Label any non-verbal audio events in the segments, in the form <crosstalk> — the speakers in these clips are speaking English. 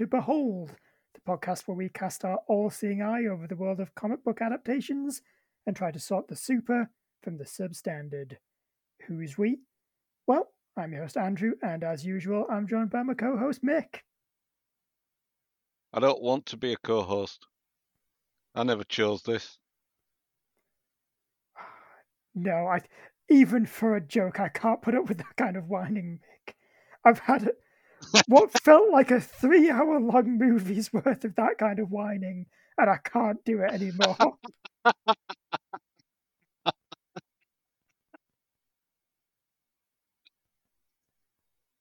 everyone, and welcome to Behold, the podcast where we cast our all seeing eye over the world of comic book adaptations and try to sort the super from the substandard. Who's we? Well, I'm your host, Andrew, and as usual, I'm joined by my co host, Mick. I don't want to be a co host. I never chose this. <sighs> No, I even for a joke, I can't put up with that kind of whining, Mick. I've had what felt like a three hour long movie's worth of that kind of whining, and I can't do it anymore. <laughs>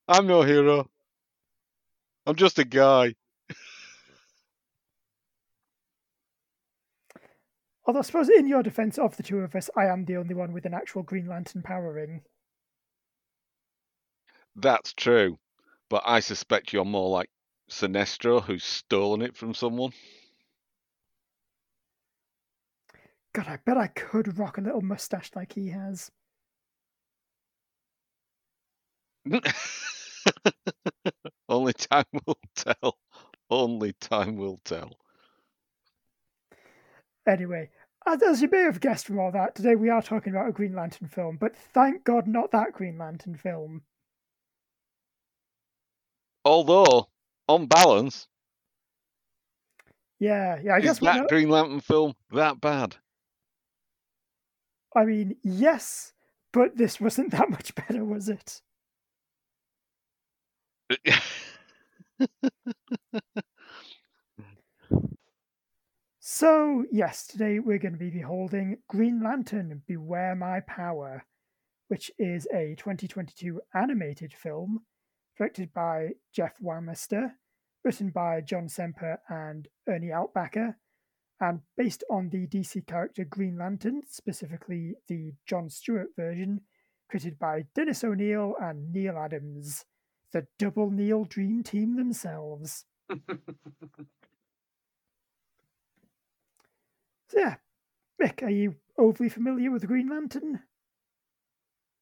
I'm no hero. I'm just a guy. Although I suppose in your defense of the two of us, I am the only one with an actual Green Lantern power ring. That's true. But I suspect you're more like Sinestro, who's stolen it from someone. God, I bet I could rock a little mustache like he has. <laughs> Only time will tell. Only time will tell. Anyway, as you may have guessed from all that, today we are talking about a Green Lantern film, but thank God not that Green Lantern film. Although, on balance, yeah, yeah, I is guess that not, Green Lantern film that bad? I mean, yes, but this wasn't <laughs> that much better, was it? <laughs> So, yes, today we're going to be beholding Green Lantern Beware My Power, which is a 2022 animated film directed by Jeff Wamester, written by John Semper and Ernie Altbacker, and based on the DC character Green Lantern, specifically the John Stewart version, created by Dennis O'Neil and Neal Adams, the double Neil Dream Team themselves. <laughs> So yeah, Mick, are you overly familiar with Green Lantern?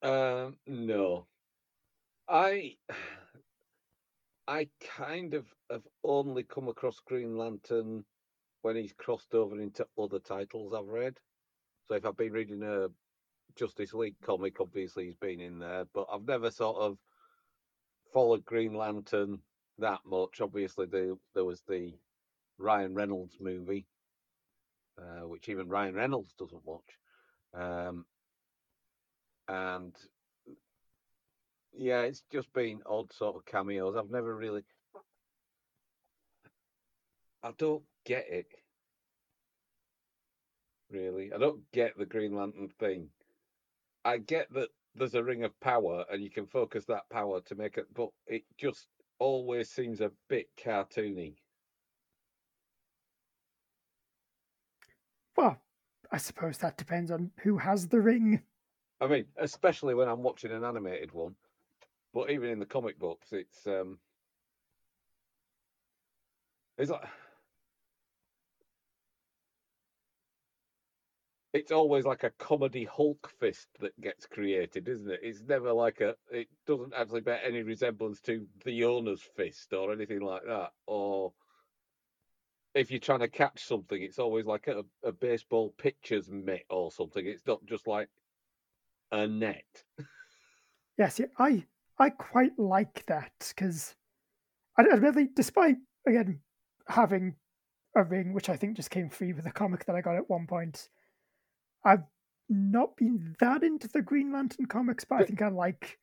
Um, no. I I kind of have only come across Green Lantern when he's crossed over into other titles I've read. So if I've been reading a Justice League comic, obviously he's been in there, but I've never sort of followed Green Lantern that much. Obviously, there there was the Ryan Reynolds movie, uh, which even Ryan Reynolds doesn't watch. Um, and yeah, it's just been odd sort of cameos. I've never really, I don't get it. Really, I don't get the Green Lantern thing. I get that there's a ring of power and you can focus that power to make it, but it just always seems a bit cartoony. Well, I suppose that depends on who has the ring. I mean, especially when I'm watching an animated one, but even in the comic books, it's um, it's like it's always like a comedy Hulk fist that gets created, isn't it? It's never like a. It doesn't actually bear any resemblance to the owner's fist or anything like that. Or if you're trying to catch something, it's always like a, a baseball pitcher's mitt or something. It's not just like a net. Yes, I I quite like that because I, I really, despite again having a ring, which I think just came free with a comic that I got at one point, I've not been that into the Green Lantern comics, but I think I like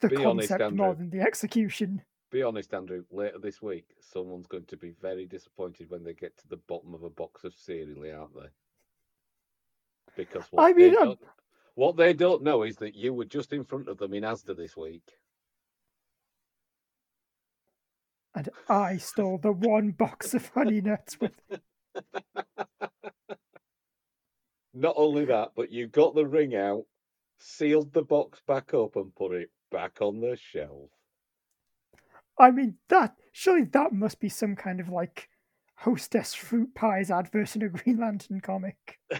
the be honest, concept more than the execution. Be honest, Andrew. Later this week, someone's going to be very disappointed when they get to the bottom of a box of cereal, aren't they? Because what I mean, they what they don't know is that you were just in front of them in Asda this week. And I stole the one box of honey nuts with Not only that, but you got the ring out, sealed the box back up, and put it back on the shelf. I mean, that surely that must be some kind of like hostess fruit pies advert in a Green Lantern comic. <laughs>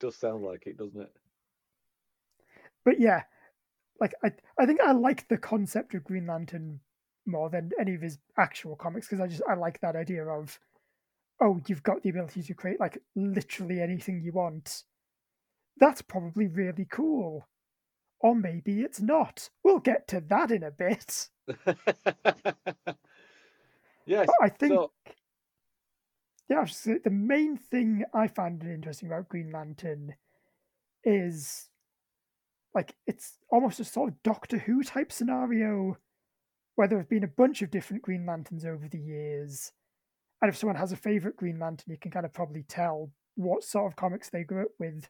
Does sound like it, doesn't it? But yeah, like I I think I like the concept of Green Lantern more than any of his actual comics because I just I like that idea of oh you've got the ability to create like literally anything you want. That's probably really cool. Or maybe it's not. We'll get to that in a bit. <laughs> yes. But I think so, yeah, I was just say, the main thing I find interesting about Green Lantern is like it's almost a sort of Doctor Who type scenario where there have been a bunch of different Green Lanterns over the years. And if someone has a favorite Green Lantern, you can kind of probably tell what sort of comics they grew up with.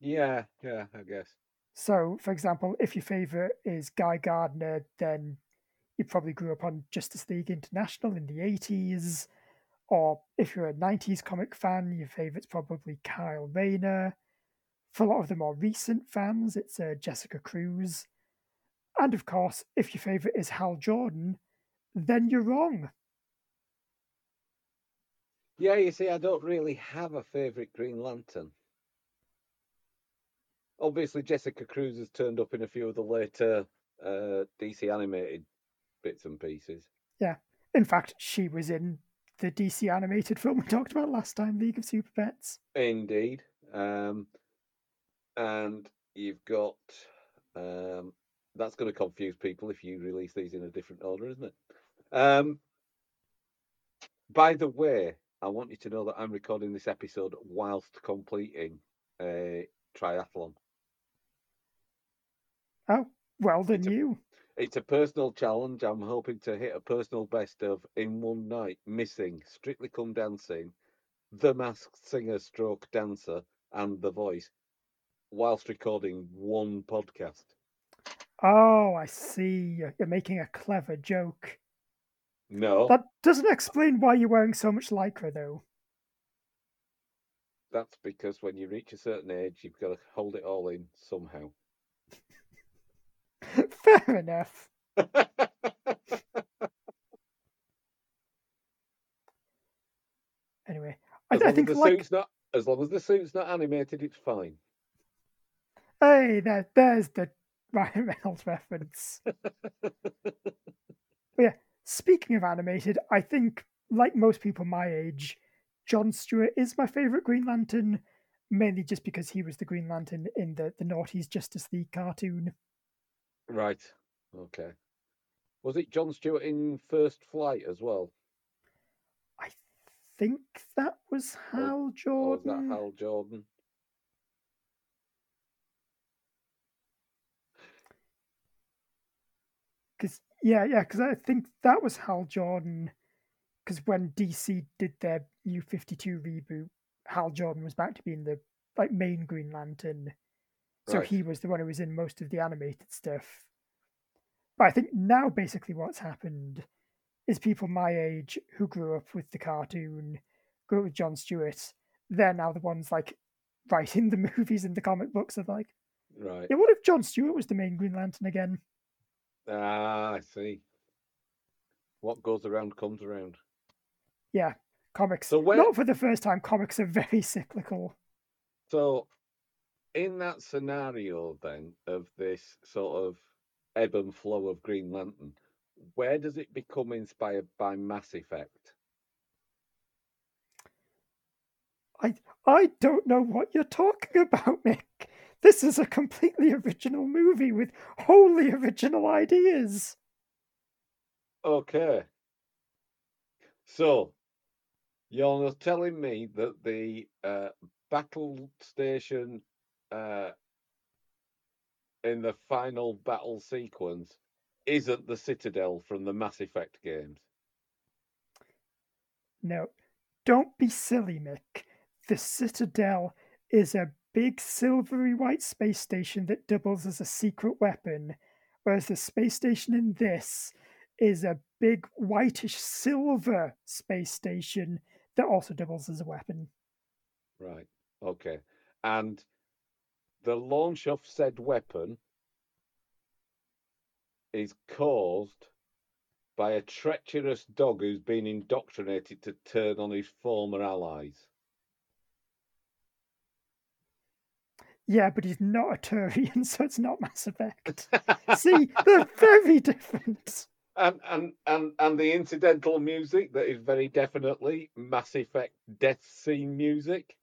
yeah, yeah, I guess. So, for example, if your favorite is Guy Gardner, then you probably grew up on Justice League International in the 80s. Or if you're a 90s comic fan, your favorite's probably Kyle Rayner. For a lot of the more recent fans, it's uh, Jessica Cruz. And of course, if your favorite is Hal Jordan, then you're wrong. Yeah, you see, I don't really have a favourite Green Lantern. Obviously, Jessica Cruz has turned up in a few of the later uh, DC animated bits and pieces. Yeah. In fact, she was in the DC animated film we talked about last time, League of Super Pets. Indeed. Um, and you've got um, that's going to confuse people if you release these in a different order, isn't it? Um, by the way, I want you to know that I'm recording this episode whilst completing a triathlon. Oh, well then It's a- you. It's a personal challenge. I'm hoping to hit a personal best of in one night, missing Strictly Come Dancing, The Masked Singer Stroke Dancer, and The Voice, whilst recording one podcast. Oh, I see. You're, making a clever joke. No, That doesn't explain why you're wearing so much lycra, though. that's because when you reach a certain age, you've got to hold it all in somehow. <laughs> Fair enough. <laughs> Anyway, I, as I long think as the like suit's not as long as the suit's not animated, it's fine. Hey, there, there's the <laughs> Ryan Reynolds reference. <laughs> but yeah, speaking of animated, I think like most people my age, John Stewart is my favorite Green Lantern, mainly just because he was the Green Lantern in the the Naughty's Justice League cartoon. Right. Okay. Was it John Stewart in First Flight as well? I think that was Hal Or was Jordan. that Hal Jordan? Because yeah, yeah, because I think that was Hal Jordan. Because when DC did their New Fifty Two reboot, Hal Jordan was back to being the like main Green Lantern, so Right. he was the one who was in most of the animated stuff. But I think now basically what's happened is people my age who grew up with the cartoon, grew up with John Stewart, they're now the ones like writing the <laughs> movies and the comic books of like, Right. yeah, what if John Stewart was the main Green Lantern again? Ah, I see. What goes around comes around. yeah, comics. So where- Not for the first time. Comics are <laughs> very cyclical. So, in that scenario, then, of this sort of ebb and flow of Green Lantern, where does it become inspired by Mass Effect? I I don't know what you're talking <laughs> about, Mick. This is a completely original movie with wholly original ideas. Okay. So, you're telling me that the uh, battle station uh, in the final battle sequence isn't the Citadel from the Mass Effect games? No, don't be silly, Mick. The Citadel is a big silvery white space station that doubles as a secret weapon, whereas the space station in this is a big whitish silver space station that also doubles as a weapon. Right. Okay. And the launch of said weapon is caused by a treacherous dog who's been indoctrinated to turn on his former allies. Yeah, but he's not a Turian, <laughs> so it's not Mass Effect. See, they're very different. And, and and and the incidental music that is very definitely Mass Effect death scene music.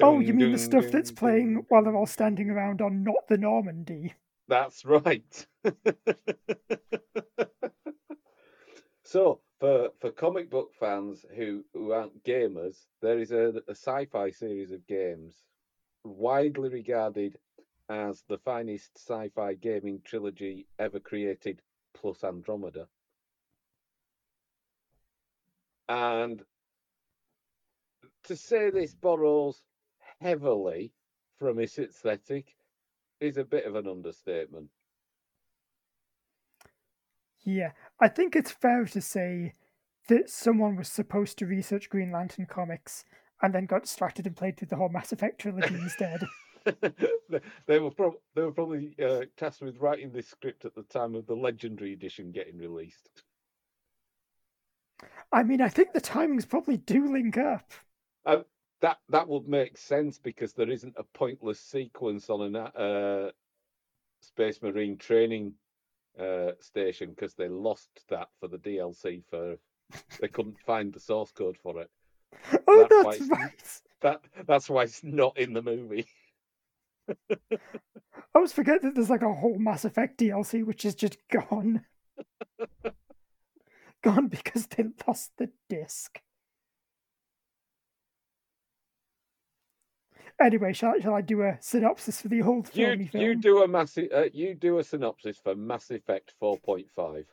oh, you mean the stuff that's playing while they're all standing around on not the Normandy? That's right. <laughs> so for for comic book fans who who aren't gamers, there is a, a sci-fi series of games widely regarded as the finest sci-fi gaming trilogy ever created, plus Andromeda. And to say this borrows heavily from its aesthetic is a bit of an understatement. Yeah, I think it's fair to say that someone was supposed to research Green Lantern comics and then got distracted and played through the whole Mass Effect trilogy <laughs> instead. they, were prob- they were probably uh, tasked with writing this script at the time of the Legendary Edition getting released. I mean, I think the timings probably do link up. That that would make sense because there isn't a pointless sequence on a uh, Space Marine training uh, station because they lost that for the DLC for they couldn't find the source code for it. <laughs> Oh, That's why that's right. That that's why it's not in the movie. <laughs> I always forget that there's like a whole Mass Effect DLC which is just gone. <laughs> gone because they lost the disc. Anyway, shall, I- shall I do a synopsis for the old You film? you do a massive uh, you do a synopsis for Mass Effect four point five.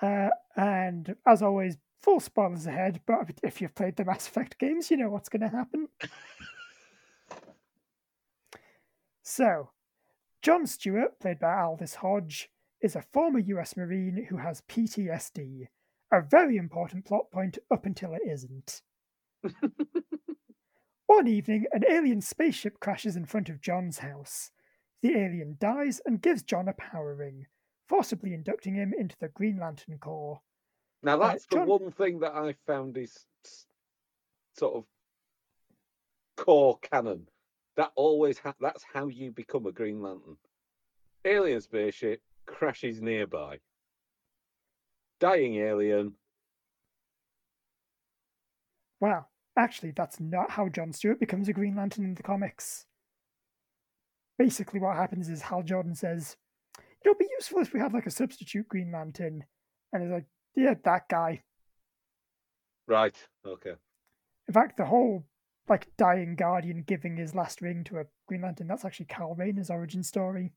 Uh, and as always, full spoilers ahead, but if you've played the Mass Effect games, you know what's going to happen. <laughs> so, John Stewart, played by Aldis Hodge, is a former US Marine who has PTSD, a very important plot point up until it isn't. <laughs> One evening, an alien spaceship crashes in front of John's house. The alien dies and gives John a power ring, forcibly inducting him into the Green Lantern Corps. Now uh, that's the John- one thing that I found is sort of core canon. That always ha- that's how you become a Green Lantern. Alien spaceship crashes nearby. Dying alien. Wow, actually, that's not how John Stewart becomes a Green Lantern in the comics. Basically, what happens is Hal Jordan says, It'll be useful if we have like a substitute Green Lantern," and he's like, "Yeah, that guy." Right. Okay. In fact, the whole like dying Guardian giving his last ring to a Green Lantern—that's actually Cal Rayner's origin story.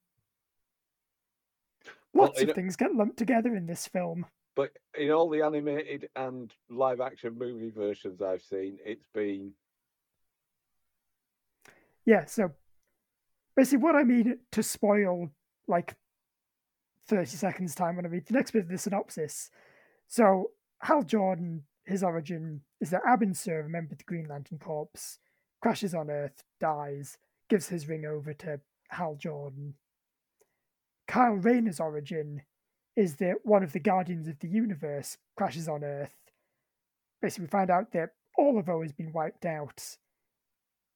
Lots you of know- things get lumped together in this film. But in all the animated and live action movie versions I've seen, it's been Yeah, so basically, what I mean to spoil like 30 seconds' time when I read the next bit of the synopsis. So, Hal Jordan, his origin is that Abin Sur, a member of the Green Lantern Corps, crashes on Earth, dies, gives his ring over to Hal Jordan. Kyle Rayner's origin is that one of the Guardians of the Universe crashes on Earth. Basically, we find out that all of Oa has been wiped out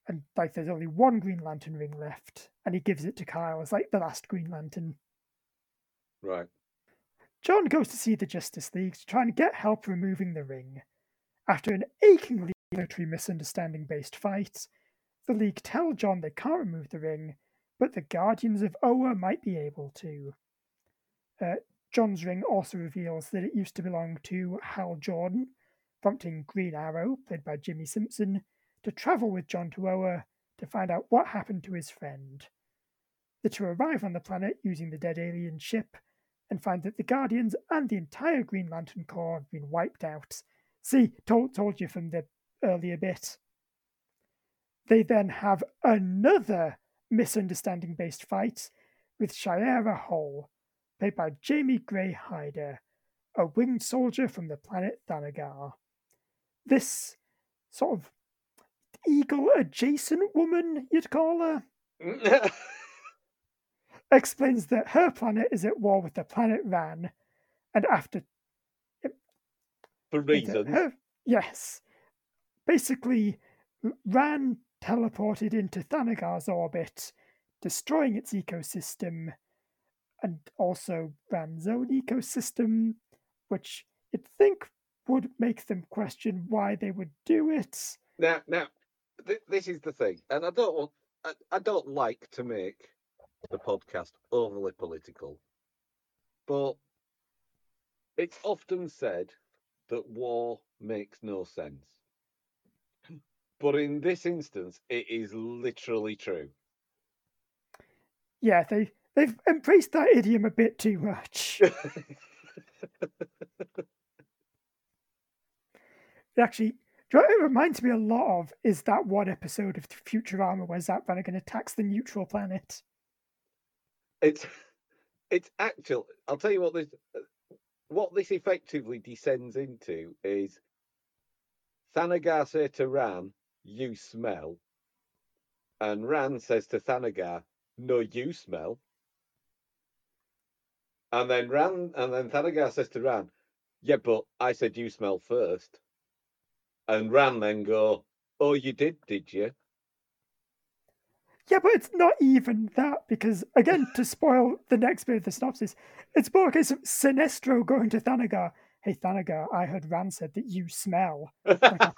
and like there's only one Green Lantern ring left, and he gives it to Kyle as like the last Green Lantern. right. John goes to see the Justice League to try and get help removing the ring. After an achingly military misunderstanding based fight, the League tell John they can't remove the ring, but the Guardians of Oa might be able to. Uh, John's ring also reveals that it used to belong to Hal Jordan, prompting Green Arrow, played by Jimmy Simpson, to travel with John to Oa to find out what happened to his friend. The two arrive on the planet using the dead alien ship and find that the Guardians and the entire Green Lantern Corps have been wiped out. See, told, told you from the earlier bit. They then have another misunderstanding based fight with Shayera Hol, played by Jamie Gray Hyder, a winged soldier from the planet Thanagar. This sort of eagle adjacent woman, you'd call her, <laughs> explains that her planet is at war with the planet Rann, and after For reasons. her- yes. Basically, Rann teleported into Thanagar's orbit, destroying its ecosystem and also Rann's own ecosystem, which you'd think would make them question why they would do it. Now, now, th- this is the thing, and I don't want, I, I don't like to make the podcast overly political, but it's often said that war makes no sense. But in this instance, it is literally true. Yeah, they they've embraced that idiom a bit too much. <laughs> Actually, do you know what it reminds me a lot of is that one episode of Futurama where Zapp Brannigan attacks the neutral planet. It's it's actual. I'll tell you what this what this effectively descends into is Thanagar say to Rann, "You smell," and Rann says to Thanagar, "No, you smell." And then Rann, and then Thanagar says to Rann, "Yeah, but I said you smell first. And Rann then go, "Oh, you did, did you?" Yeah, but it's not even that because, again, to spoil the next bit of the synopsis, it's more a case of Sinestro going to Thanagar. Hey, Thanagar, I heard Rann said that you smell. Like, <laughs>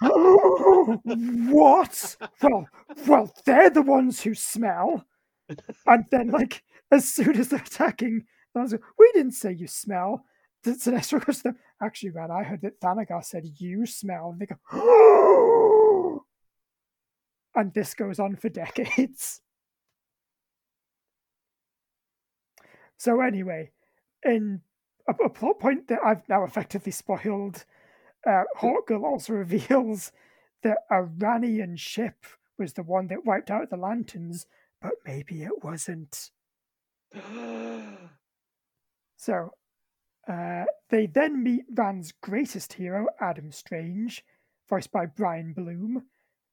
what? Well, well, they're the ones who smell. And then, like, as soon as they're attacking, I was like, we didn't say you smell. Sinestro <laughs> goes to them, actually, Rann, I heard that Thanagar said you smell. And they go, oh! <gasps> and this goes on for <laughs> decades. So anyway, in a, a plot point that I've now effectively spoiled, uh, Hawkgirl also reveals that a Rannian ship was the one that wiped out the lanterns, but maybe it wasn't. <gasps> <gasps> <laughs> So uh, they then meet Rann's greatest hero, Adam Strange, voiced by Brian Bloom,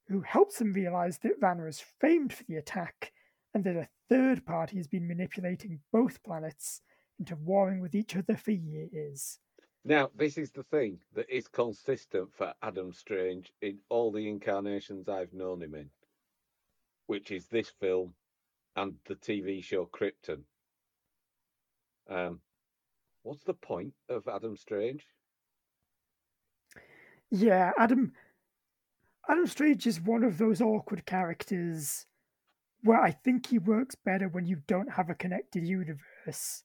who helps them realize that Rann was framed for the attack and that a third party has been manipulating both planets into warring with each other for years. Now, this is the thing that is consistent for Adam Strange in all the incarnations I've known him in, which is this film and the TV show Krypton. Um, what's the point of Adam Strange? Yeah, Adam Adam Strange is one of those awkward characters where I think he works better when you don't have a connected universe.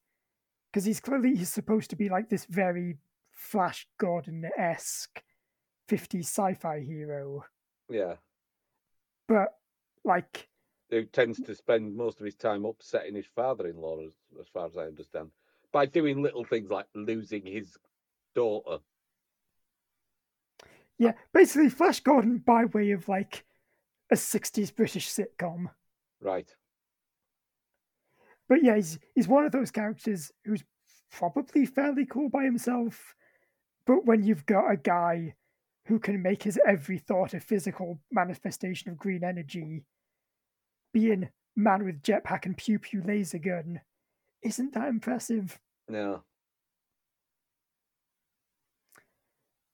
Because he's clearly he's supposed to be like this very Flash Gordon esque 50s sci fi hero. Yeah, But like who tends to spend most of his time upsetting his father-in-law, as, as far as I understand, by doing little things like losing his daughter. yeah, basically Flash Gordon by way of like a 60s British sitcom. Right. But yeah, he's he's one of those characters who's probably fairly cool by himself. But when you've got a guy who can make his every thought a physical manifestation of green energy, being man with jetpack and pew pew laser gun, isn't that impressive? No.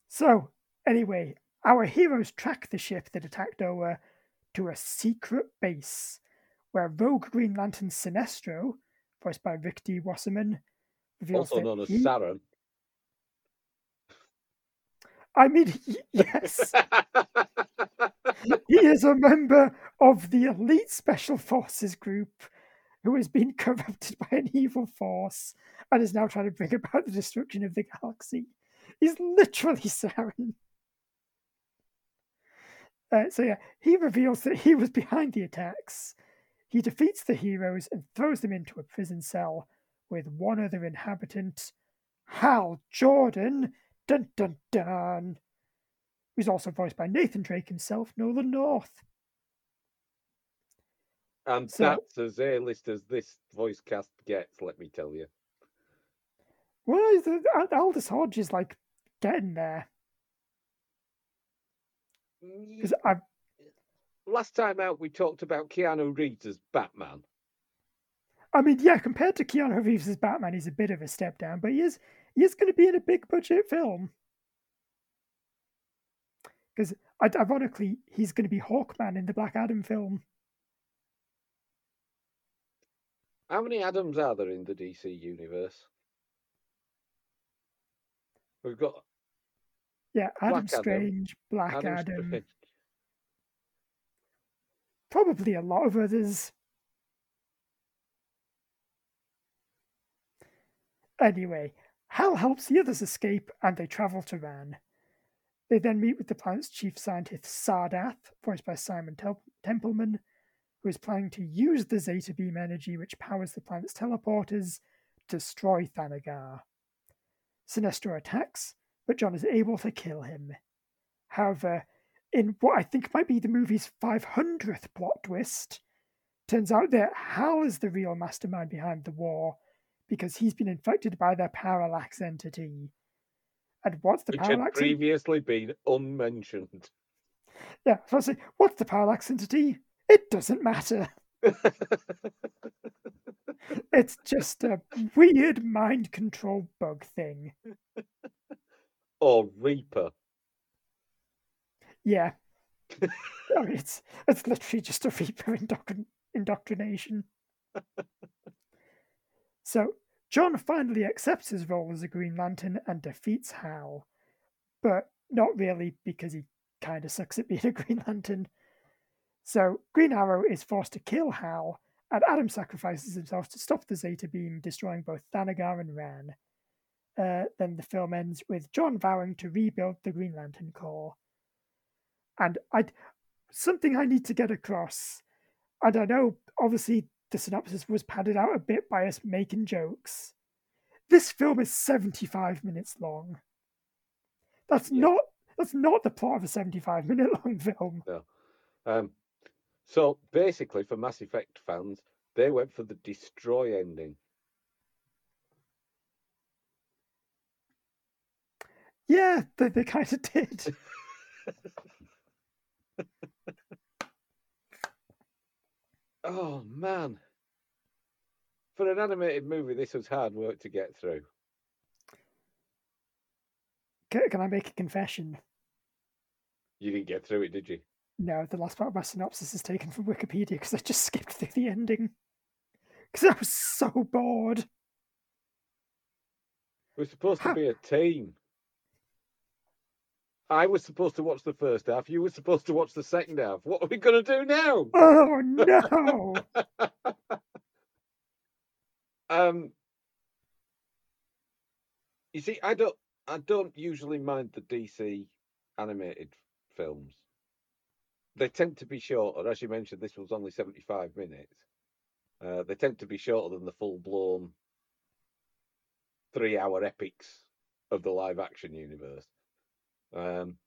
So, anyway, our heroes track the ship that attacked Oa to a secret base where rogue Green Lantern Sinestro, voiced by Rick D. Wasserman, reveals Also known as Saren. I mean, yes, <laughs> he is a member of the elite special forces group who has been <laughs> corrupted by an evil force and is now trying to bring about the destruction of the galaxy. He's literally Saren. Uh, so yeah, he reveals that he was behind the attacks. He defeats the heroes and throws them into a prison cell with one other inhabitant, Hal Jordan. Dun dun dun. Who's also voiced by Nathan Drake himself, Nolan North. And So- that's as A-list as this voice cast gets, let me tell you. Well, the, uh, Aldis Hodge is like getting there because I've Last time out, we talked about Keanu Reeves as Batman. I mean, yeah, compared to Keanu Reeves' as Batman, he's a bit of a step down, but he is he is going to be in a big budget film. Because ironically, he's going to be Hawkman in the Black Adam film. How many Adams are there in the DC universe? We've got Yeah, Adam Black Adam, Strange, Black Adam Adam, Strange. probably a lot of others. Anyway, Hal helps the others escape and they travel to Rann. They then meet with the planet's chief scientist Sardath, voiced by Simon Templeman, who is planning to use the Zeta Beam energy which powers the planet's teleporters to destroy Thanagar. Sinestro attacks, but John is able to kill him. However, in what I think might be the movie's 500th plot twist, turns out that Hal is the real mastermind behind the war because he's been infected by the parallax entity. And what's the Which had parallax? en- previously been unmentioned. yeah, so I say, what's the parallax entity? It doesn't matter. <laughs> It's just a weird mind control bug thing. <laughs> or Reaper. Yeah. I <laughs> mean, oh, it's it's literally just a Reaper indoctrin- indoctrination. so John finally accepts his role as a Green Lantern and defeats Hal, but not really because he kind of sucks at being a Green Lantern. So Green Arrow is forced to kill Hal, and Adam sacrifices himself to stop the Zeta beam, destroying both Thanagar and Rann. Uh, then the film ends with John vowing to rebuild the Green Lantern Corps. And I, something I need to get across, and I know obviously the synopsis was padded out a bit by us making jokes. This film is 75 minutes long. That's Yeah. not that's not the plot of a 75 minute <laughs> long film. Um, so basically, for Mass Effect fans, they went for the destroy ending. Yeah, they, they kind of did. <laughs> Oh man. For an animated movie, this was hard work to get through. Can, can I make a confession? You didn't get through it, did you? No, the last part of my synopsis is taken from Wikipedia because I just skipped through the ending. Because I was so bored. We're supposed to be a team. I was supposed to watch the first half. You were supposed to watch the second half. What are we going to do now? <laughs> Oh no! <laughs> Um, you see, I don't, I don't usually mind the DC animated films. They tend to be shorter, as you mentioned. This was only seventy-five minutes. Uh, they tend to be shorter than the full-blown three-hour epics of the live-action universe. Um,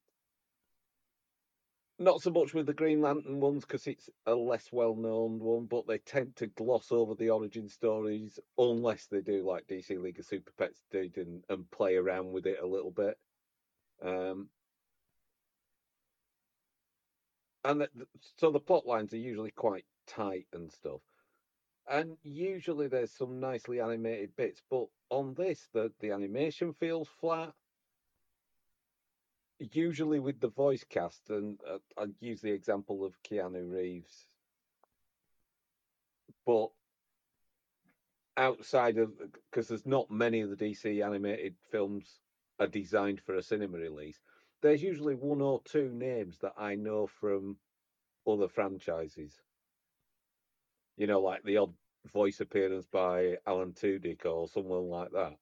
not so much with the Green Lantern ones because it's a less well-known one, but they tend to gloss over the origin stories unless they do like DC League of Super Pets did and, and play around with it a little bit. Um, and the, so the plot lines are usually quite tight and stuff. And usually there's some nicely animated bits, but on this, the, the animation feels flat usually with the voice cast, and uh, I'd use the example of Keanu Reeves, but outside of because there's not many of the DC animated films are designed for a cinema release. There's usually one or two names that I know from other franchises. You know, like the odd voice appearance by Alan Tudyk or someone like that.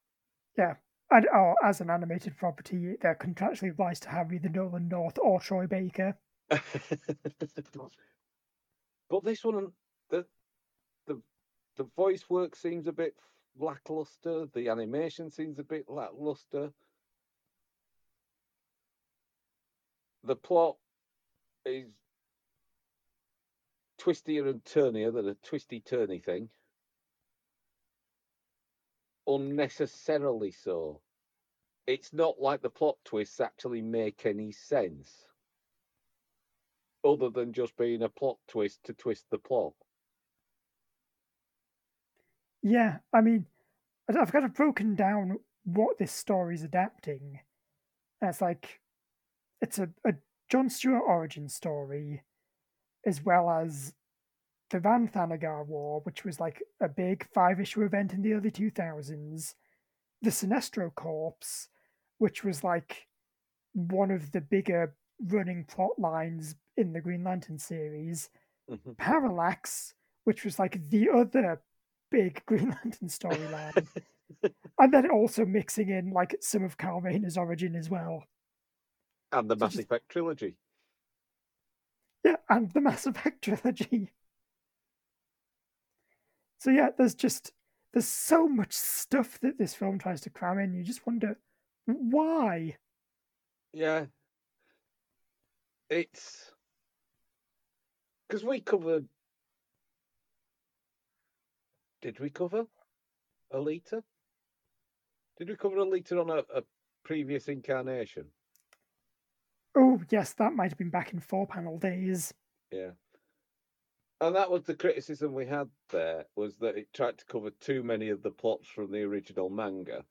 Yeah. And oh, as an animated property, they're contractually obliged to have either Nolan North or Troy Baker. <laughs> but this one, the the the voice work seems a bit lackluster. The animation seems a bit lackluster. The plot is twistier and turnier than a twisty turny thing. Unnecessarily so. It's not like the plot twists actually make any sense other than just being a plot twist to twist the plot. Yeah, I mean, I've kind of broken down what this story's adapting. And it's like, it's a, a John Stewart origin story, as well as the Rann Thanagar War, which was like a big five issue event in the early 2000s, the Sinestro Corps, which was like one of the bigger running plot lines in the Green Lantern series, hmm Parallax, which was like the other big <laughs> Green Lantern storyline, <laughs> and then also mixing in like some of Carl Rayner's origin as well. And the Mass just- Effect trilogy. Yeah, and the Mass Effect trilogy. So yeah, there's just there's so much stuff that this film tries to cram in. You just wonder why. Yeah. It's because we covered. Did we cover Alita? Did we cover Alita on a, a previous incarnation? Oh yes, that might have been back in four panel days. Yeah. And that was the criticism we had there was that it tried to cover too many of the plots from the original manga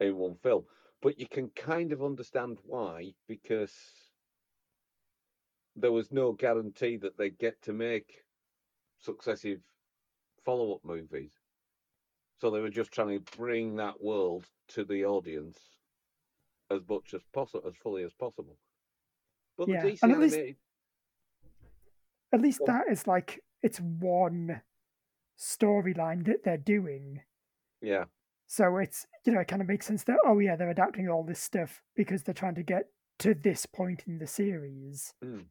in one film. But you can kind of understand why, because there was no guarantee that they'd get to make successive follow up movies. So they were just trying to bring that world to the audience as much as possible, as fully as possible. But Yeah, the DC and at least- At least Well- that is like it's one storyline that they're doing. yeah, So it's you know it kind of makes sense that oh yeah they're adapting all this stuff because they're trying to get to this point in the series. Mm.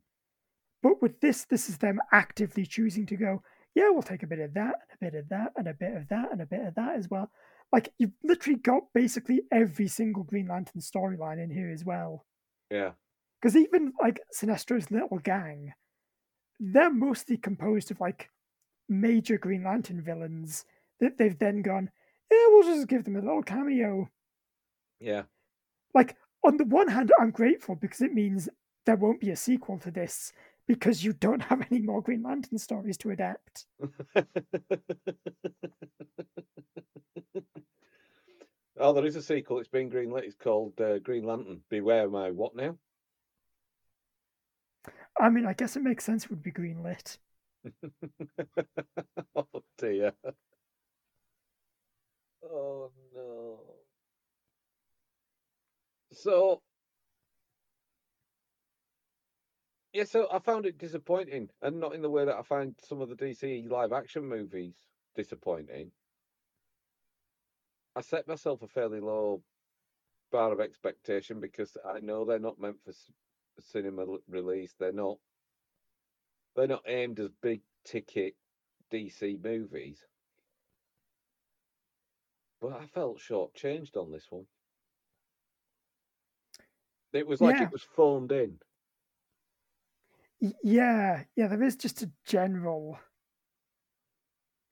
But with this, this is them actively choosing to go. Yeah, we'll take a bit of that and a bit of that and a bit of that and a bit of that as well. Like you've literally got basically every single Green Lantern storyline in here as well. yeah, Because even like Sinestro's little gang, they're mostly composed of like major Green Lantern villains that they've then gone, yeah, we'll just give them a little cameo. yeah. Like, on the one hand, I'm grateful because it means there won't be a sequel to this because you don't have any more Green Lantern stories to adapt. <laughs> oh, there is a sequel. It's been greenlit. It's called uh, Green Lantern. Beware my what now? I mean, I guess it makes sense it would be greenlit. <laughs> oh dear. Oh no. So yeah, so I found it disappointing, and not in the way that I find some of the DC live action movies disappointing. I set myself a fairly low bar of expectation because I know they're not meant for cinema release. They're not. They're not aimed as big ticket DC movies. But I felt shortchanged on this one. It was like Yeah. it was phoned in. Yeah, yeah, there is just a general.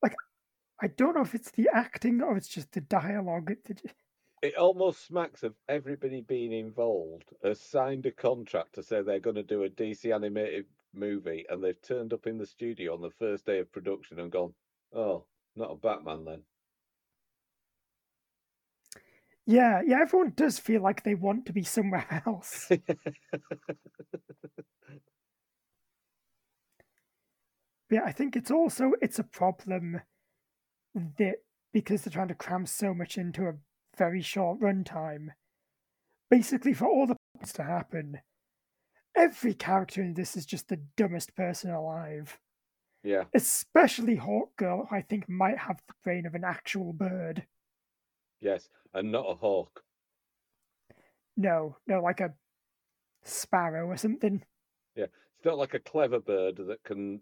Like, I don't know if it's the acting or it's just the dialogue. It- it- almost smacks of everybody being involved has signed a contract to say they're going to do a DC animated movie, and they've turned up in the studio on the first day of production and gone, "Oh, not a Batman then." Yeah, yeah, everyone does feel like they want to be somewhere <laughs> else. <laughs> Yeah, I think it's also it's a problem that because they're trying to cram so much into a very short runtime, basically for all the plots <laughs> to happen, every character in this is just the dumbest person alive. yeah, Especially Hawk Girl, who I think might have the brain of an actual bird. yes, and not a hawk. No, no, like a sparrow or something. Yeah, it's not like a clever bird that can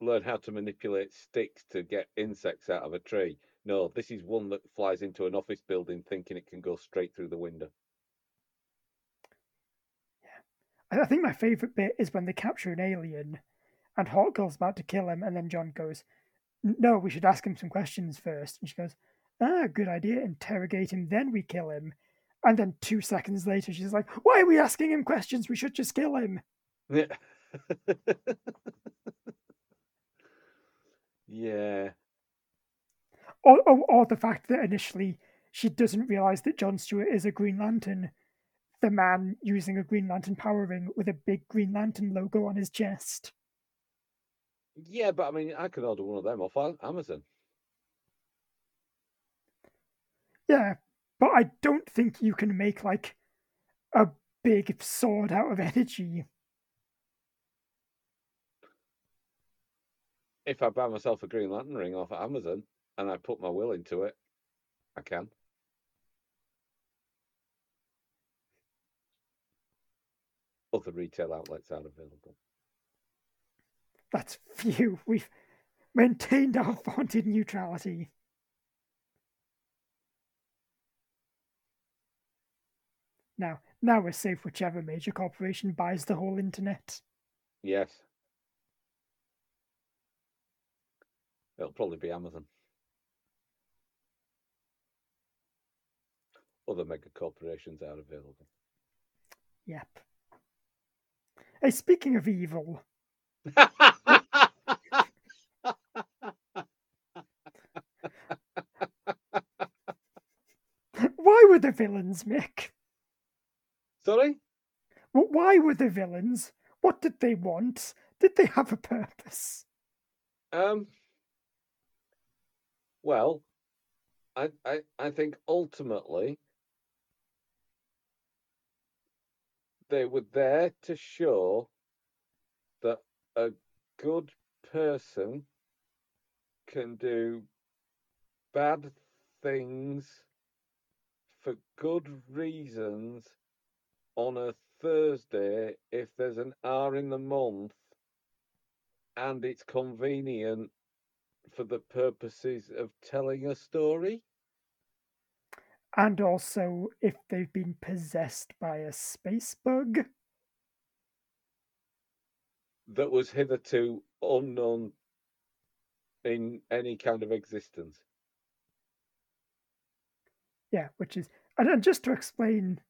learn how to manipulate sticks to get insects out of a tree. No, this is one that flies into an office building thinking it can go straight through the window. I I think my favourite bit is when they capture an alien and Hawk Girl's about to kill him, and then John goes, No, we should ask him some questions first. And she goes, Ah, good idea. Interrogate him, then we kill him. And then two seconds later, she's like, Why are we asking him questions? We should just kill him. Yeah. <laughs> yeah. Or, or, or the fact that initially she doesn't realise that John Stewart is a Green Lantern the man using a Green Lantern power ring with a big Green Lantern logo on his chest. Yeah, but I mean, I could order one of them off Amazon. Yeah, but I don't think you can make like a big sword out of energy. If I buy myself a Green Lantern ring off Amazon and I put my will into it, I can. Other retail outlets are available. That's few. We've maintained our <laughs> vaunted neutrality. Now, now we're safe whichever major corporation buys the whole internet. Yes. It'll probably be Amazon. Other mega corporations are available. Yep. Hey, speaking of evil, why were the villains, Mick? Sorry? Wh- Why were the villains? What did they want? Did they have a purpose? Um. Well, I I I think ultimately they were there to show that a good person can do bad things for good reasons on a Thursday if there's an hour in the month and it's convenient for the purposes of telling a story. And also, if they've been possessed by a space bug. that was hitherto unknown in any kind of existence. Yeah, which is. And just to explain,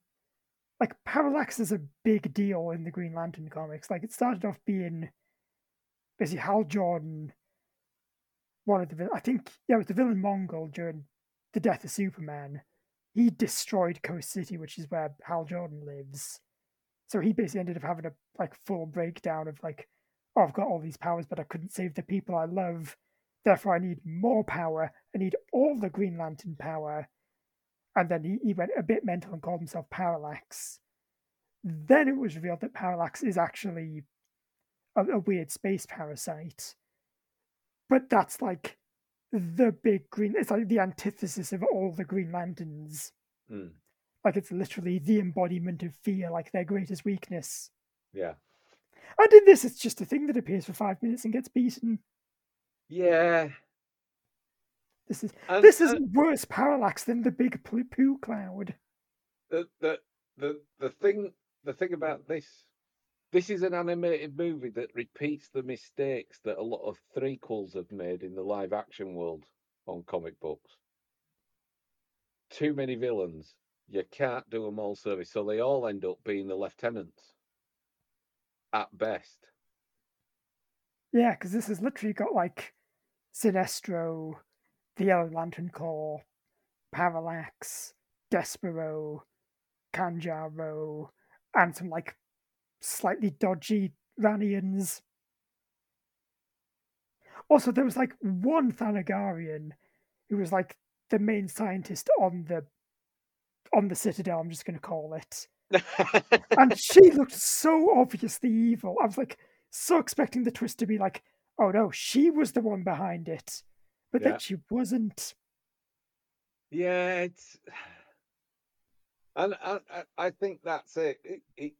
like, Parallax is a big deal in the Green Lantern comics. Like, it started off being basically Hal Jordan, one of the. I think, yeah, it was the villain Mongul during the death of Superman. He destroyed Coast City, which is where Hal Jordan lives. So he basically ended up having a like full breakdown of like, oh, I've got all these powers, but I couldn't save the people I love. Therefore, I need more power. I need all the Green Lantern power. And then he, he went a bit mental and called himself Parallax. Then it was revealed that Parallax is actually a, a weird space parasite. But that's like the big green. It's like the antithesis of all the Green Lanterns. Mm, Like it's literally the embodiment of fear, like their greatest weakness. yeah. And in this, it's just a thing that appears for five minutes and gets beaten. Yeah. This is And, this and is worse parallax than the big poo cloud. the, the the the thing the thing about this this is an animated movie that repeats the mistakes that a lot of threequels have made in the live action world on comic books. Too many villains. You can't do them all service, so they all end up being the lieutenants at best. Yeah, because this has literally got like Sinestro, the Yellow Lantern Corps, Parallax, Despero, Kanjar Ro, and some like slightly dodgy Rannians. Also, there was like one Thanagarian who was like the main scientist on the on the Citadel. I'm just going to call it, <laughs> and she looked so obviously evil. I was like so expecting the twist to be like, oh no, she was the one behind it, but Yeah. then she wasn't. Yeah, it's <sighs> and I, I, think that's it. It it,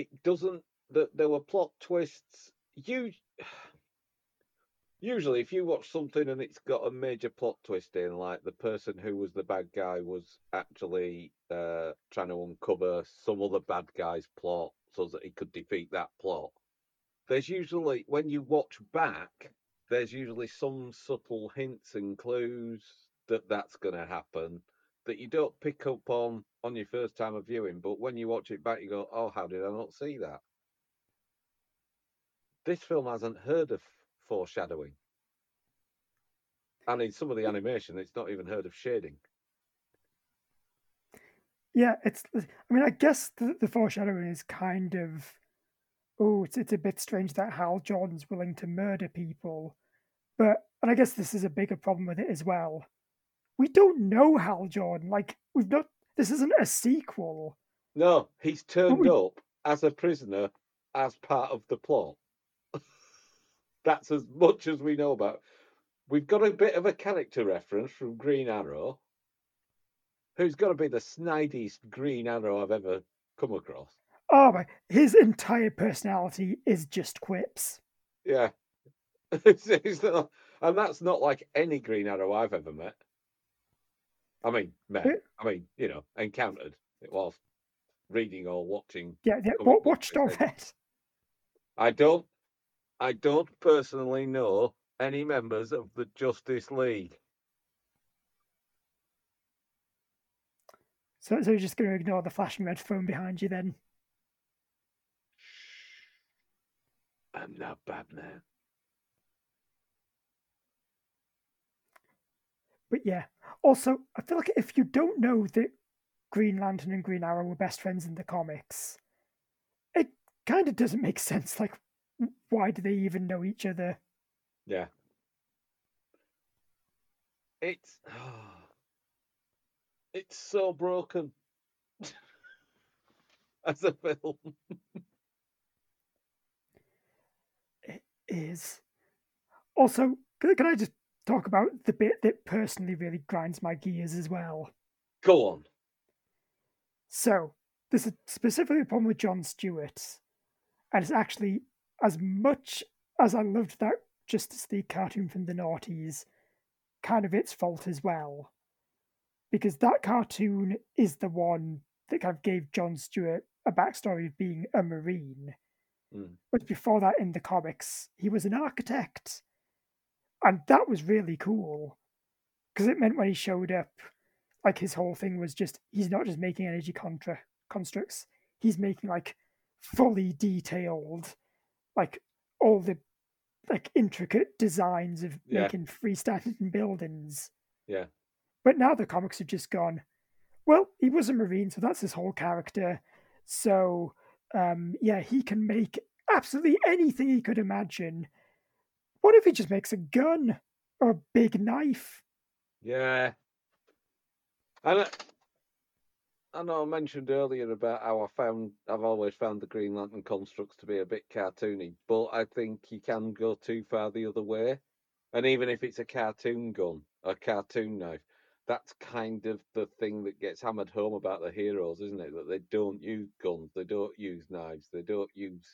it doesn't that there were plot twists. You usually if you watch something and it's got a major plot twist in, like the person who was the bad guy was actually uh trying to uncover some other bad guy's plot so that he could defeat that plot. There's usually when you watch back, there's usually some subtle hints and clues that that's going to happen that you don't pick up on on your first time of viewing, but when you watch it back, you go, "Oh, how did I not see that?" This film hasn't heard of foreshadowing, and in some of the animation, it's not even heard of shading. Yeah, it's. I mean, I guess the, the foreshadowing is kind of. Oh, it's it's a bit strange that Hal Jordan's willing to murder people, but and I guess this is a bigger problem with it as well. We don't know Hal Jordan. Like we've not. This isn't a sequel. No, he's turned we- up as a prisoner as part of the plot. <laughs> That's as much as we know about. We've got a bit of a character reference from Green Arrow, who's got to be the snidiest Green Arrow I've ever come across. Oh my! His entire personality is just quips. Yeah. <laughs> It's- it's not- and that's not like any Green Arrow I've ever met. I mean, met. I mean, you know, encountered it whilst reading or watching. Yeah, yeah. What watched or based. read? I don't I don't personally know any members of the Justice League. So, so you're just going to ignore the flashing red phone behind you then? I'm not Batman. But yeah. Also, I feel like if you don't know that Green Lantern and Green Arrow were best friends in the comics, it kind of doesn't make sense. Like, why do they even know each other? Yeah. It's <sighs> it's so broken <laughs> as a film. it is. also can, can I just talk about the bit that personally really grinds my gears as well? Go on. So this is specifically a problem with John Stewart, and it's actually as much as I loved that Justice League cartoon from the noughties, kind of its fault as well, because that cartoon is the one that kind of gave John Stewart a backstory of being a marine. Mm. But before that, in the comics, he was an architect, and that was really cool because it meant when he showed up, like his whole thing was just he's not just making energy contra- constructs, he's making like fully detailed, like all the like intricate designs of Yeah. making freestanding <laughs> buildings. Yeah. But now the comics have just gone, well, he was a marine, so that's his whole character. So um, yeah, he can make absolutely anything he could imagine. What if he just makes a gun or a big knife? Yeah. And I, I know I mentioned earlier about how I found I've always found the Green Lantern constructs to be a bit cartoony, but I think you can go too far the other way. And even if it's a cartoon gun, a cartoon knife, that's kind of the thing that gets hammered home about the heroes, isn't it? That they don't use guns, they don't use knives, they don't use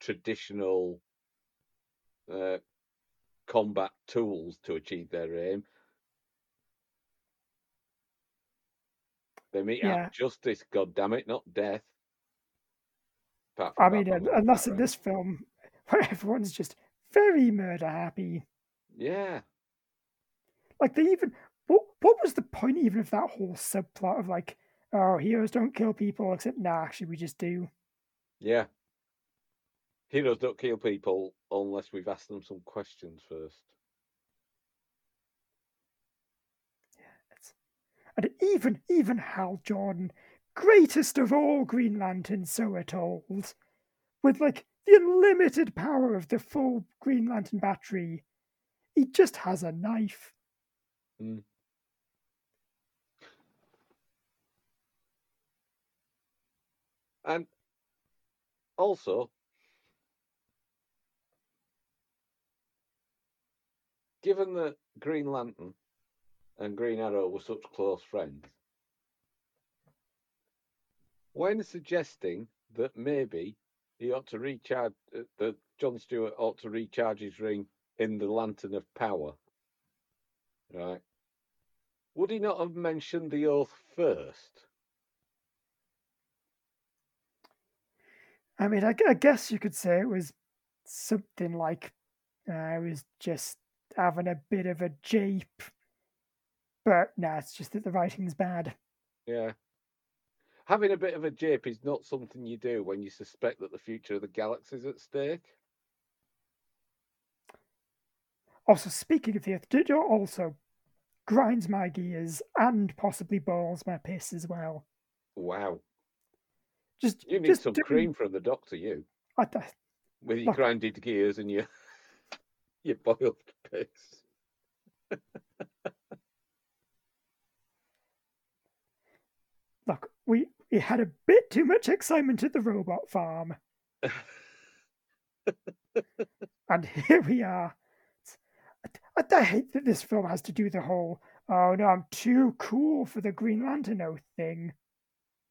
traditional uh, combat tools to achieve their aim. They meet Yeah. out justice, God damn it, not death. I mean, with unless in this film <laughs> where everyone's just very murder happy. Yeah, Like they even what what was the point even of that whole subplot of like, oh, heroes don't kill people except nah, actually we just do. yeah. Heroes don't kill people unless we've asked them some questions first. And even even Hal Jordan, greatest of all Green Lanterns, so we're told, with like the unlimited power of the full Green Lantern battery, he just has a knife. Hmm. And also, given that Green Lantern and Green Arrow were such close friends, when suggesting that maybe he ought to recharge, uh, that John Stewart ought to recharge his ring in the Lantern of Power, right? Would he not have mentioned the oath first? I mean, I, I guess you could say it was something like uh, I was just having a bit of a jape. But nah, it's just that the writing's bad. Yeah. Having a bit of a jape is not something you do when you suspect that the future of the galaxy is at stake. Also, speaking of the Earth, did you also grinds my gears and possibly boils my piss as well? Wow. Just You need just some doing- cream from the doctor, you, I th- with your Look. grinded gears and your <laughs> your boiled piss. <laughs> look, we we had a bit too much excitement at the robot farm, <laughs> and here we are. I, I hate that this film has to do the whole "oh no, I'm too cool for the Green Lantern oath" thing.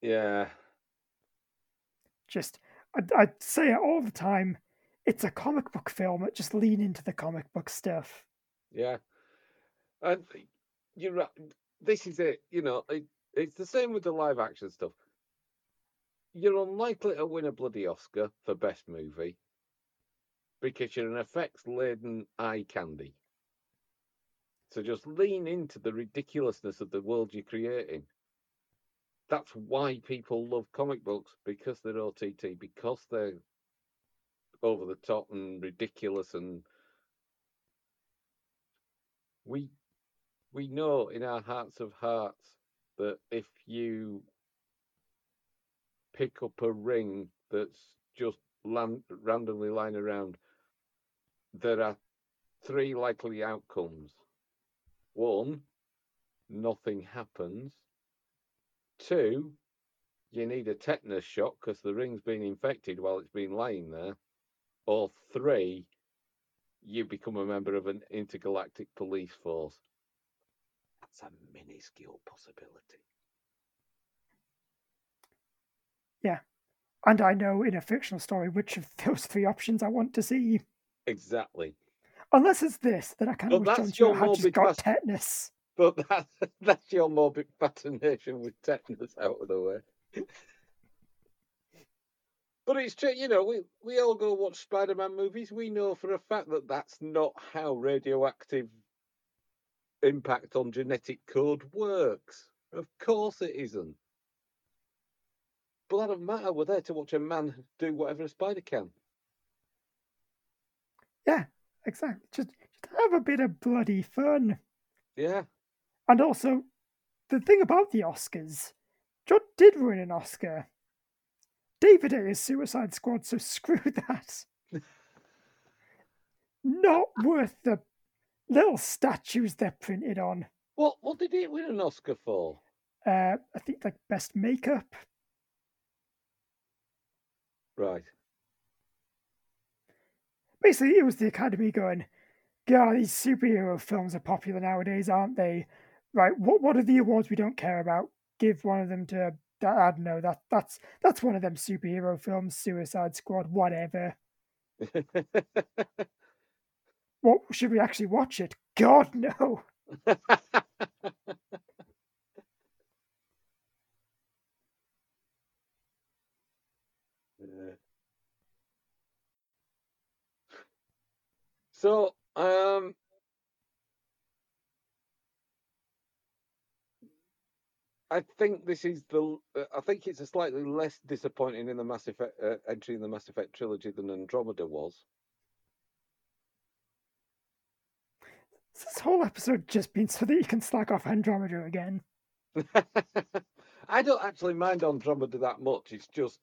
Yeah. Just I, I say it all the time. It's a comic book film. It Just lean into the comic book stuff. Yeah, and you're right. This is it. You know, it, it's the same with the live action stuff. You're unlikely to win a bloody Oscar for best movie because you're an effects laden eye candy. So just lean into the ridiculousness of the world you're creating. That's why people love comic books because they're OTT, because they're over the top and ridiculous and we we know in our hearts of hearts that if you pick up a ring that's just randomly lying around, there are three likely outcomes. One, nothing happens. Two, you need a tetanus shot because the ring's been infected while it's been lying there. Or three, you become a member of an intergalactic police force. That's a minuscule possibility. Yeah. And I know in a fictional story which of those three options I want to see. Exactly. Unless it's this, then I kind Well, of wish John your Stewart had just got fas- tetanus. But that, <laughs> that's your morbid fascination with tetanus out of the way. But it's true, you know, we, we all go watch Spider Man movies. We know for a fact that that's not how radioactive impact on genetic code works. Of course it isn't. But that doesn't matter. We're there to watch a man do whatever a spider can. Yeah, exactly. Just, just have a bit of bloody fun. Yeah. And also, the thing about the Oscars, John did win an Oscar. David Ayer's Suicide Squad, so screw <laughs> that. Not worth the little statues they're printed on. What what did he win an Oscar for? Uh, I think like best makeup. Right. Basically, it was the Academy going, "God, these superhero films are popular nowadays, aren't they? Right? What what are the awards we don't care about? Give one of them to I don't know. That that's that's one of them superhero films, Suicide Squad, whatever. <laughs> What should we actually watch it? God no. <laughs> So, um, I think this is the. uh, I think it's a slightly less disappointing in the Mass Effect uh, entry in the Mass Effect trilogy than Andromeda was. This whole episode just been so that you can slack off Andromeda again. <laughs> I don't actually mind Andromeda that much. It's just,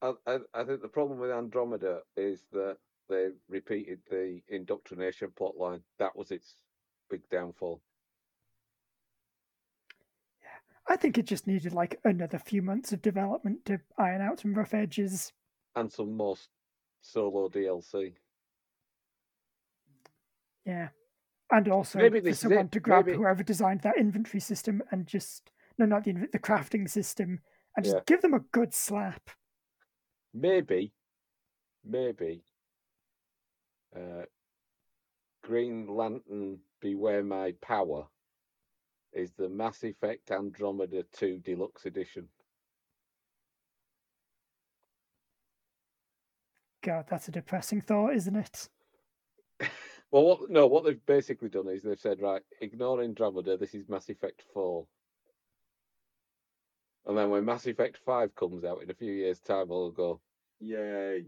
I, I, I think the problem with Andromeda is that they repeated the indoctrination plotline. That was its big downfall. I think it just needed like another few months of development to iron out some rough edges. and some more solo DLC. Yeah. And also Maybe for someone to grab maybe- whoever designed that inventory system and just no not the the crafting system and just Yeah. give them a good slap. Maybe, maybe, uh, Green Lantern Beware My Power is the Mass Effect Andromeda 2 Deluxe Edition. God, that's a depressing thought, isn't it? <laughs> Well, what, no, what they've basically done is they've said, right, ignore Andromeda, this is Mass Effect 4. And then when Mass Effect 5 comes out in a few years' time, we'll go, yay.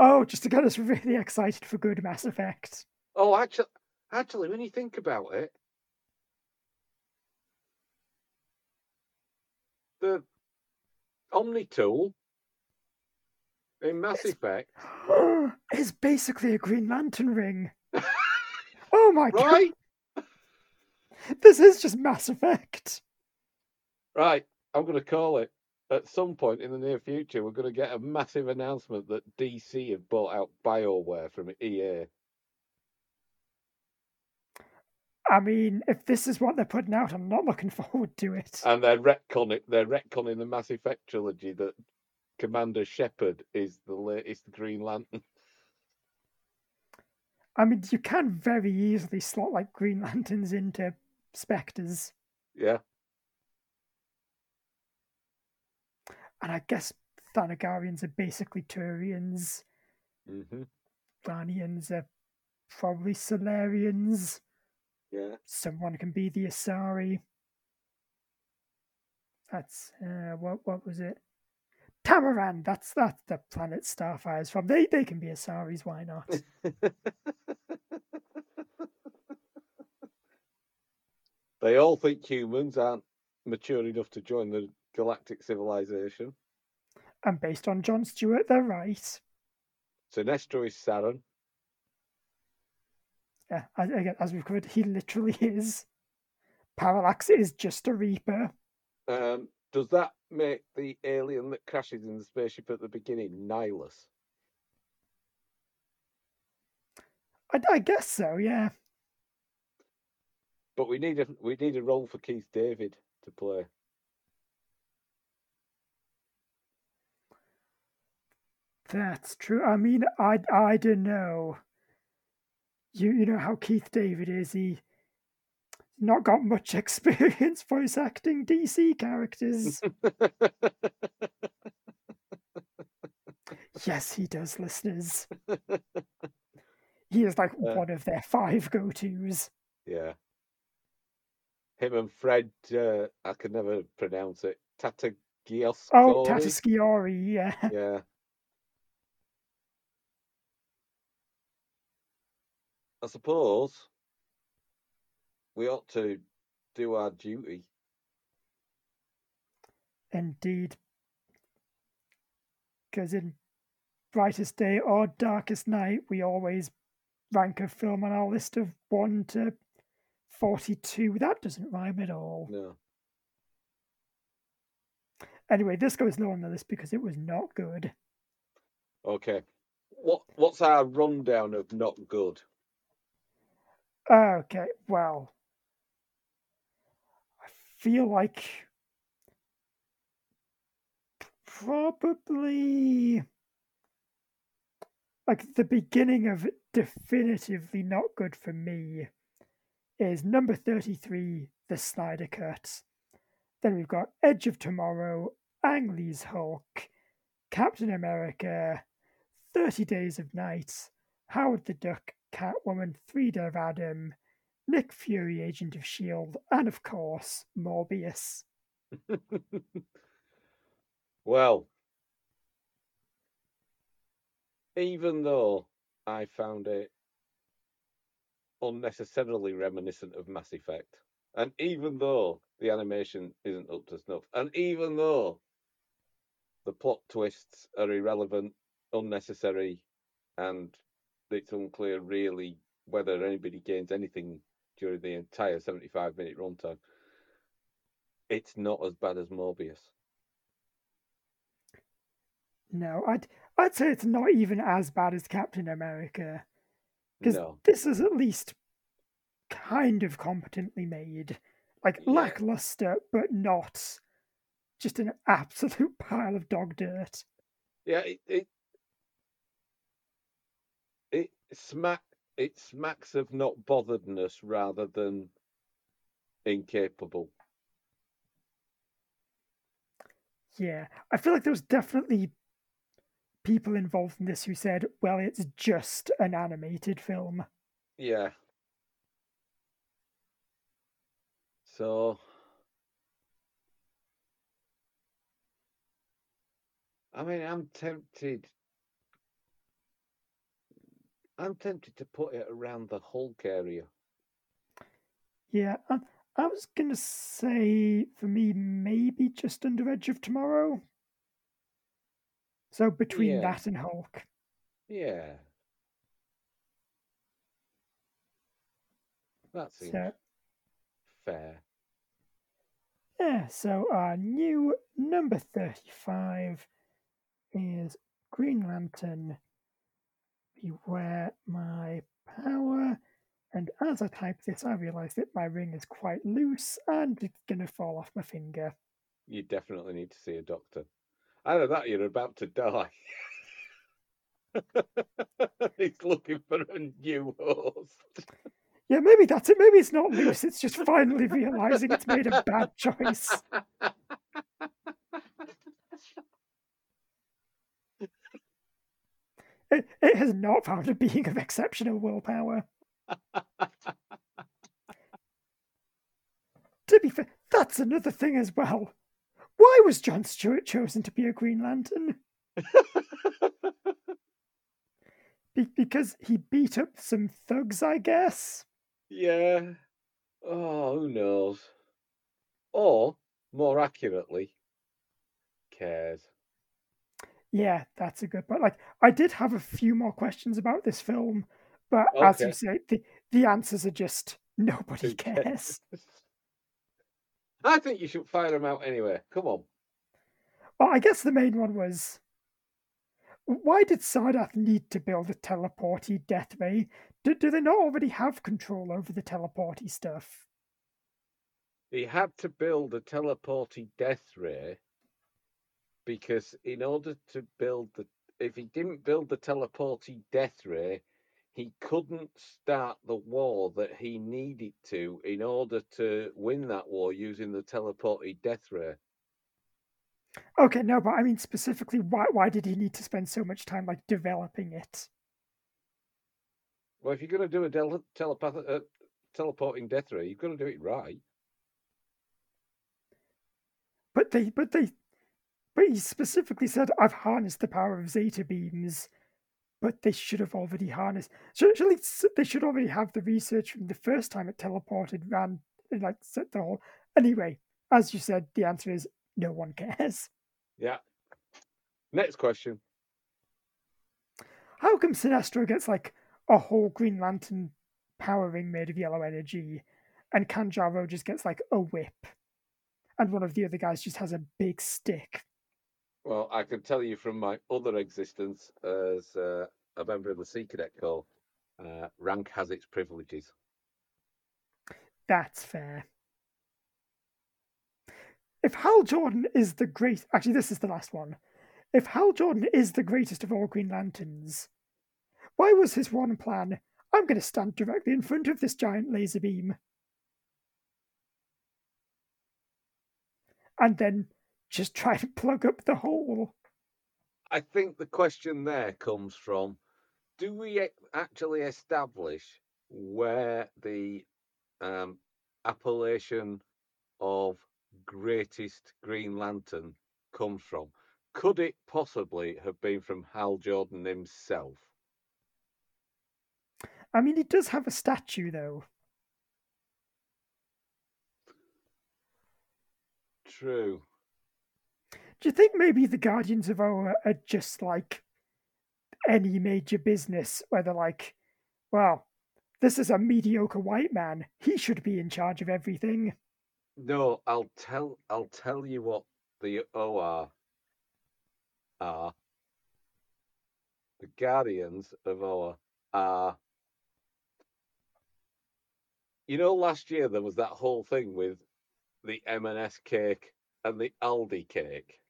Oh, just to get us <laughs> really excited for good Mass Effect. Oh, actually, actually, when you think about it, the Omni tool in Mass It's- Effect, <gasps> is basically a Green Lantern ring. <laughs> Oh my god, right? this is just Mass Effect. Right. I'm going to call it. At some point in the near future, we're going to get a massive announcement that DC have bought out BioWare from EA. I mean, if this is what they're putting out, I'm not looking <laughs> forward to it. And they're retconning, they're retconning the Mass Effect trilogy that Commander Shepard is the latest Green Lantern. <laughs> I mean, you can very easily slot like Green Lanterns into Spectres, Yeah. and I guess Thanagarians are basically Turians. hmm Rannians are probably Salarians. Yeah. Someone can be the Asari. That's uh, what what was it? Tamaran. That's that's the planet Starfire's from. They they can be Asaris. Why not? <laughs> they all think humans aren't mature enough to join the galactic civilization. and based on John Stewart, they're right. Sinestro is Saren. Yeah, as, again, as we've covered, he literally <laughs> is. Parallax is just a Reaper. Um, does that make the alien that crashes in the spaceship at the beginning Nihlus? I, I guess so. Yeah. But we need a we need a role for Keith David to play. That's true. I mean, I I don't know. You you know how Keith David is. He not got much <laughs> experience voice acting DC characters. <laughs> yes, he does, listeners. <laughs> He is like Uh, one of their five go tos. yeah. Him and Fred, uh, I can never pronounce it. Tatagios. Oh, Tatasciore, yeah. Yeah. I suppose we ought to do our duty. Indeed. Because in Brightest Day or Darkest Night, we always rank a film on our list of 1 to 42. That doesn't rhyme at all. No. Anyway, this goes low on the list because it was not good. Okay. What What's our rundown of not good? Okay, well. I feel like. Probably. Like the beginning of definitively not good for me is number 33, The Snyder Cut. Then we've got Edge of Tomorrow, Ang Lee's Hulk, Captain America, 30 Days of Night, Howard the Duck, Catwoman, of Adam, Nick Fury, Agent of S.H.I.E.L.D., and of course, Morbius. <laughs> Well, even though I found it unnecessarily reminiscent of Mass Effect, and even though the animation isn't up to snuff, and even though the plot twists are irrelevant, unnecessary, and it's unclear really whether anybody gains anything during the entire 75 minute runtime, it's not as bad as Morbius. No, I'd I'd say it's not even as bad as Captain America because No. this is at least kind of competently made, like Yeah. lackluster, but not just an absolute <laughs> pile of dog dirt. Yeah, it it, it smack it smacks of not botheredness rather than incapable. Yeah, I feel like there was definitely people involved in this who said, "Well, it's just an animated film." Yeah. So I mean I'm tempted I'm tempted to put it around the Hulk area. Yeah, I'm, I was going to say for me, maybe just under Edge of Tomorrow. So between Yeah. that and Hulk. Yeah. That seems So, fair. yeah, so our new number 35 is Green Lantern Beware My Power. And as I type this, I realise that my ring is quite loose and it's going to fall off my finger. You definitely need to see a doctor. Either that, you're about to die. <laughs> He's looking for a new host. Yeah, maybe that's it. Maybe it's not loose. It's just finally realising it's made a bad choice. <laughs> It, it has not found a being of exceptional willpower. <laughs> to be fair, that's another thing as well. Why was John Stewart chosen to be a Green Lantern? <laughs> Be- because he beat up some thugs, I guess. yeah. Oh, who knows? Or, more accurately, cares. Yeah, that's a good point. Like, I did have a few more questions about this film, but as you say, the, the answers are just <laughs> nobody cares. I think you should fire him out anyway. Come on. Well, I guess the main one was why did Sardath need to build a teleporty death ray? Do, do they not already have control over the teleporty stuff? He had to build a teleporty death ray because in order to build the if he didn't build the teleporty death ray, he couldn't start the war that he needed to in order to win that war using the teleporty death ray. Okay, no, but I mean specifically, why why did he need to spend so much time like developing it? Well, if you're going to do a del- telepath- uh, teleporting death ray, you've got to do it right. But they, but they, but he specifically said, "I've harnessed the power of zeta beams." But they should have already harnessed. So actually, they should already have the research from the first time it teleported, ran, and, like set the whole. Anyway, as you said, the answer is no one cares. Yeah. Next question. How come Sinestro gets like a whole Green Lantern power ring made of yellow energy, and Kanjar Ro just gets like a whip, and one of the other guys just has a big stick? Well, I can tell you from my other existence as uh, a member of the Sea Cadet Corps, uh, rank has its privileges. That's fair. If Hal Jordan is the great, actually, this is the last one. If Hal Jordan is the greatest of all Green Lanterns, why was his one plan? I'm going to stand directly in front of this giant laser beam. And then just try and plug up the hole. I think the question there comes from do we actually establish where the um, appellation of greatest Green Lantern comes from? Could it possibly have been from Hal Jordan himself? I mean, he does have a statue, though. True. Do you think maybe the Guardians of Oa are just like any major business where they're like, well, this is a mediocre white man. He should be in charge of everything. No, I'll tell I'll tell you what the Oa are. The Guardians of Oa are you know last year there was that whole thing with the M&S cake and the Aldi cake.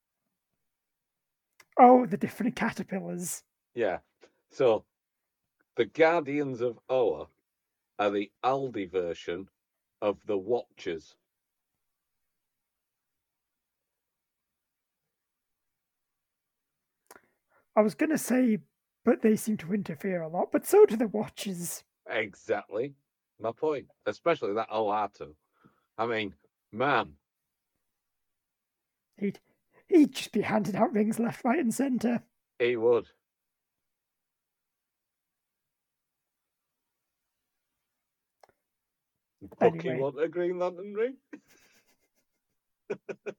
Oh, the different <laughs> caterpillars. Yeah. So the Guardians of Oa are the Aldi version of the Watchers. I was going to say, but they seem to interfere a lot, but so do the Watchers. Exactly. My point. Especially that Uatu. I mean, man, He'd, he'd just be handing out rings left, right, and centre. he would. Bucky Anyway. want a Green Lantern ring? <laughs>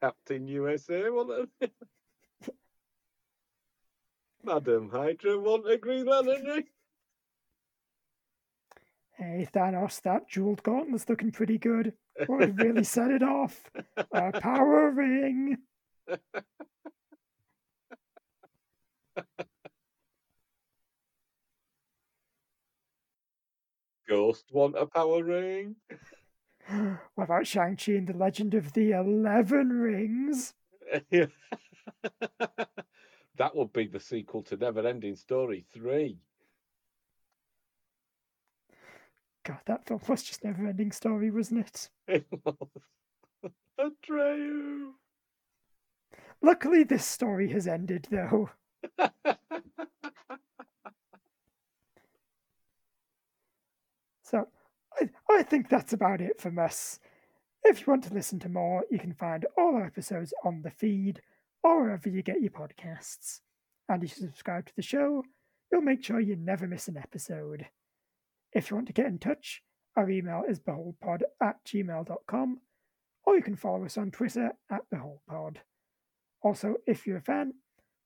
Captain USA want a ring? <laughs> Madam Hydra want a Green Lantern ring? Hey, Thanos, that jeweled gauntlet's looking pretty good. Would really set it off. A power ring. Ghost want a power ring? What about Shang-Chi and the Legend of the Eleven Rings? <laughs> that would be the sequel to Never Ending Story 3. God, that film was just never ending story, wasn't it? It was. <laughs> Atreyu. Luckily, this story has ended, though. <laughs> So, I, I think that's about it from us. If you want to listen to more, you can find all our episodes on the feed or wherever you get your podcasts. And if you subscribe to the show, you'll make sure you never miss an episode. If you want to get in touch, our email is beholdpod at gmail.com, or you can follow us on Twitter at beholdpod. Also, if you're a fan,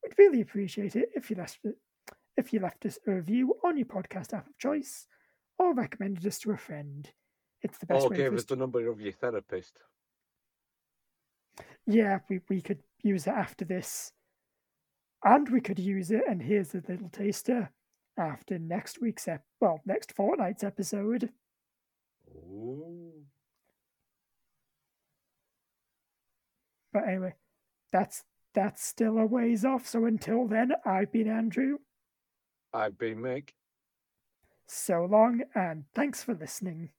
we'd really appreciate it if you left if you left us a review on your podcast app of choice or recommended us to a friend. It's the best Or way gave us the number of your therapist. Yeah, we, we could use it after this. And we could use it, and here's a little taster after next week's, ep- well, next fortnight's episode. Ooh. But anyway, that's that's still a ways off. So until then, I've been Andrew. I've been Mick. So long, and thanks for listening.